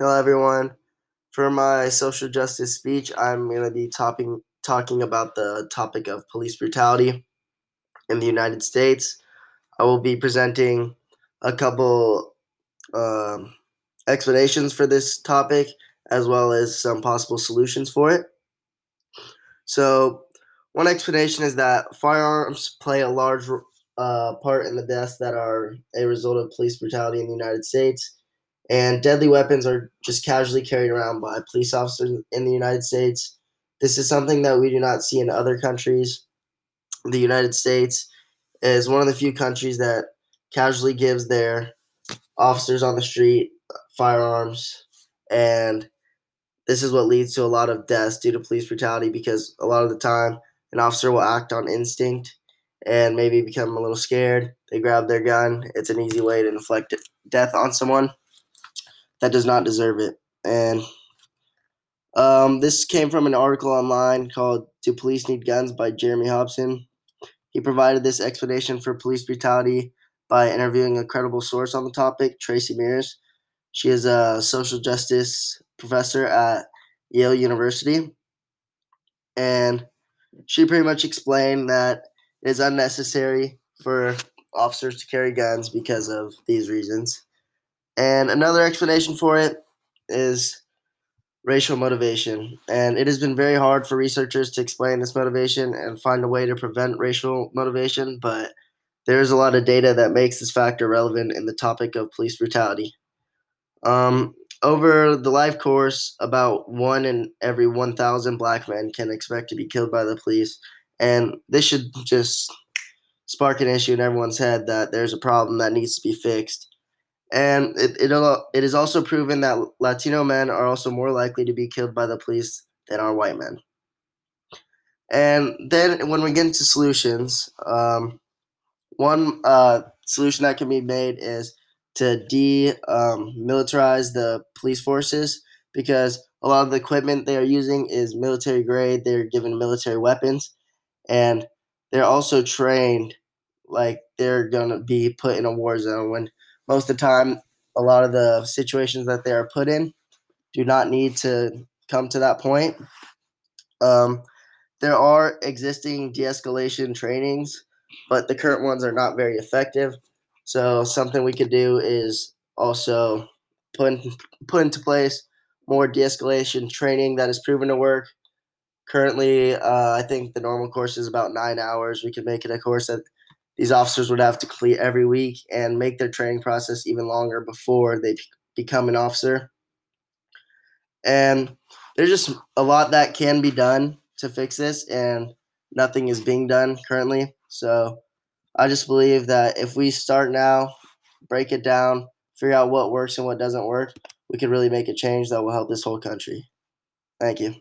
Hello, everyone. For my social justice speech, I'm going to be talking talking about the topic of police brutality in the United States. I will be presenting a couple um, explanations for this topic as well as some possible solutions for it. So, one explanation is that firearms play a large uh, part in the deaths that are a result of police brutality in the United States and deadly weapons are just casually carried around by police officers in the United States. This is something that we do not see in other countries. The United States is one of the few countries that casually gives their officers on the street firearms, and this is what leads to a lot of deaths due to police brutality because a lot of the time an officer will act on instinct and maybe become a little scared. They grab their gun. It's an easy way to inflict death on someone that does not deserve it. And um, this came from an article online called Do Police Need Guns by Jeremy Hobson. He provided this explanation for police brutality by interviewing a credible source on the topic, Tracey Meares. She is a social justice professor at Yale University. And she pretty much explained that it is unnecessary for officers to carry guns because of these reasons. And another explanation for it is racial motivation. And it has been very hard for researchers to explain this motivation and find a way to prevent racial motivation, but there is a lot of data that makes this factor relevant in the topic of police brutality. Um, over the life course, about one in every 1,000 black men can expect to be killed by the police. And this should just spark an issue in everyone's head that there's a problem that needs to be fixed. And it, it, it is also proven that Latino men are also more likely to be killed by the police than are white men. And then when we get into solutions, um, one uh, solution that can be made is to demilitarize um, the police forces because a lot of the equipment they are using is military grade. They're given military weapons, and they're also trained like they're gonna be put in a war zone when most of the time, a lot of the situations that they are put in do not need to come to that point. Um, there are existing de escalation trainings, but the current ones are not very effective. So, something we could do is also put, in, put into place more de escalation training that is proven to work. Currently, uh, I think the normal course is about nine hours. We could make it a course that these officers would have to complete every week and make their training process even longer before they become an officer. And there's just a lot that can be done to fix this, and nothing is being done currently. So I just believe that if we start now, break it down, figure out what works and what doesn't work, we could really make a change that will help this whole country. Thank you.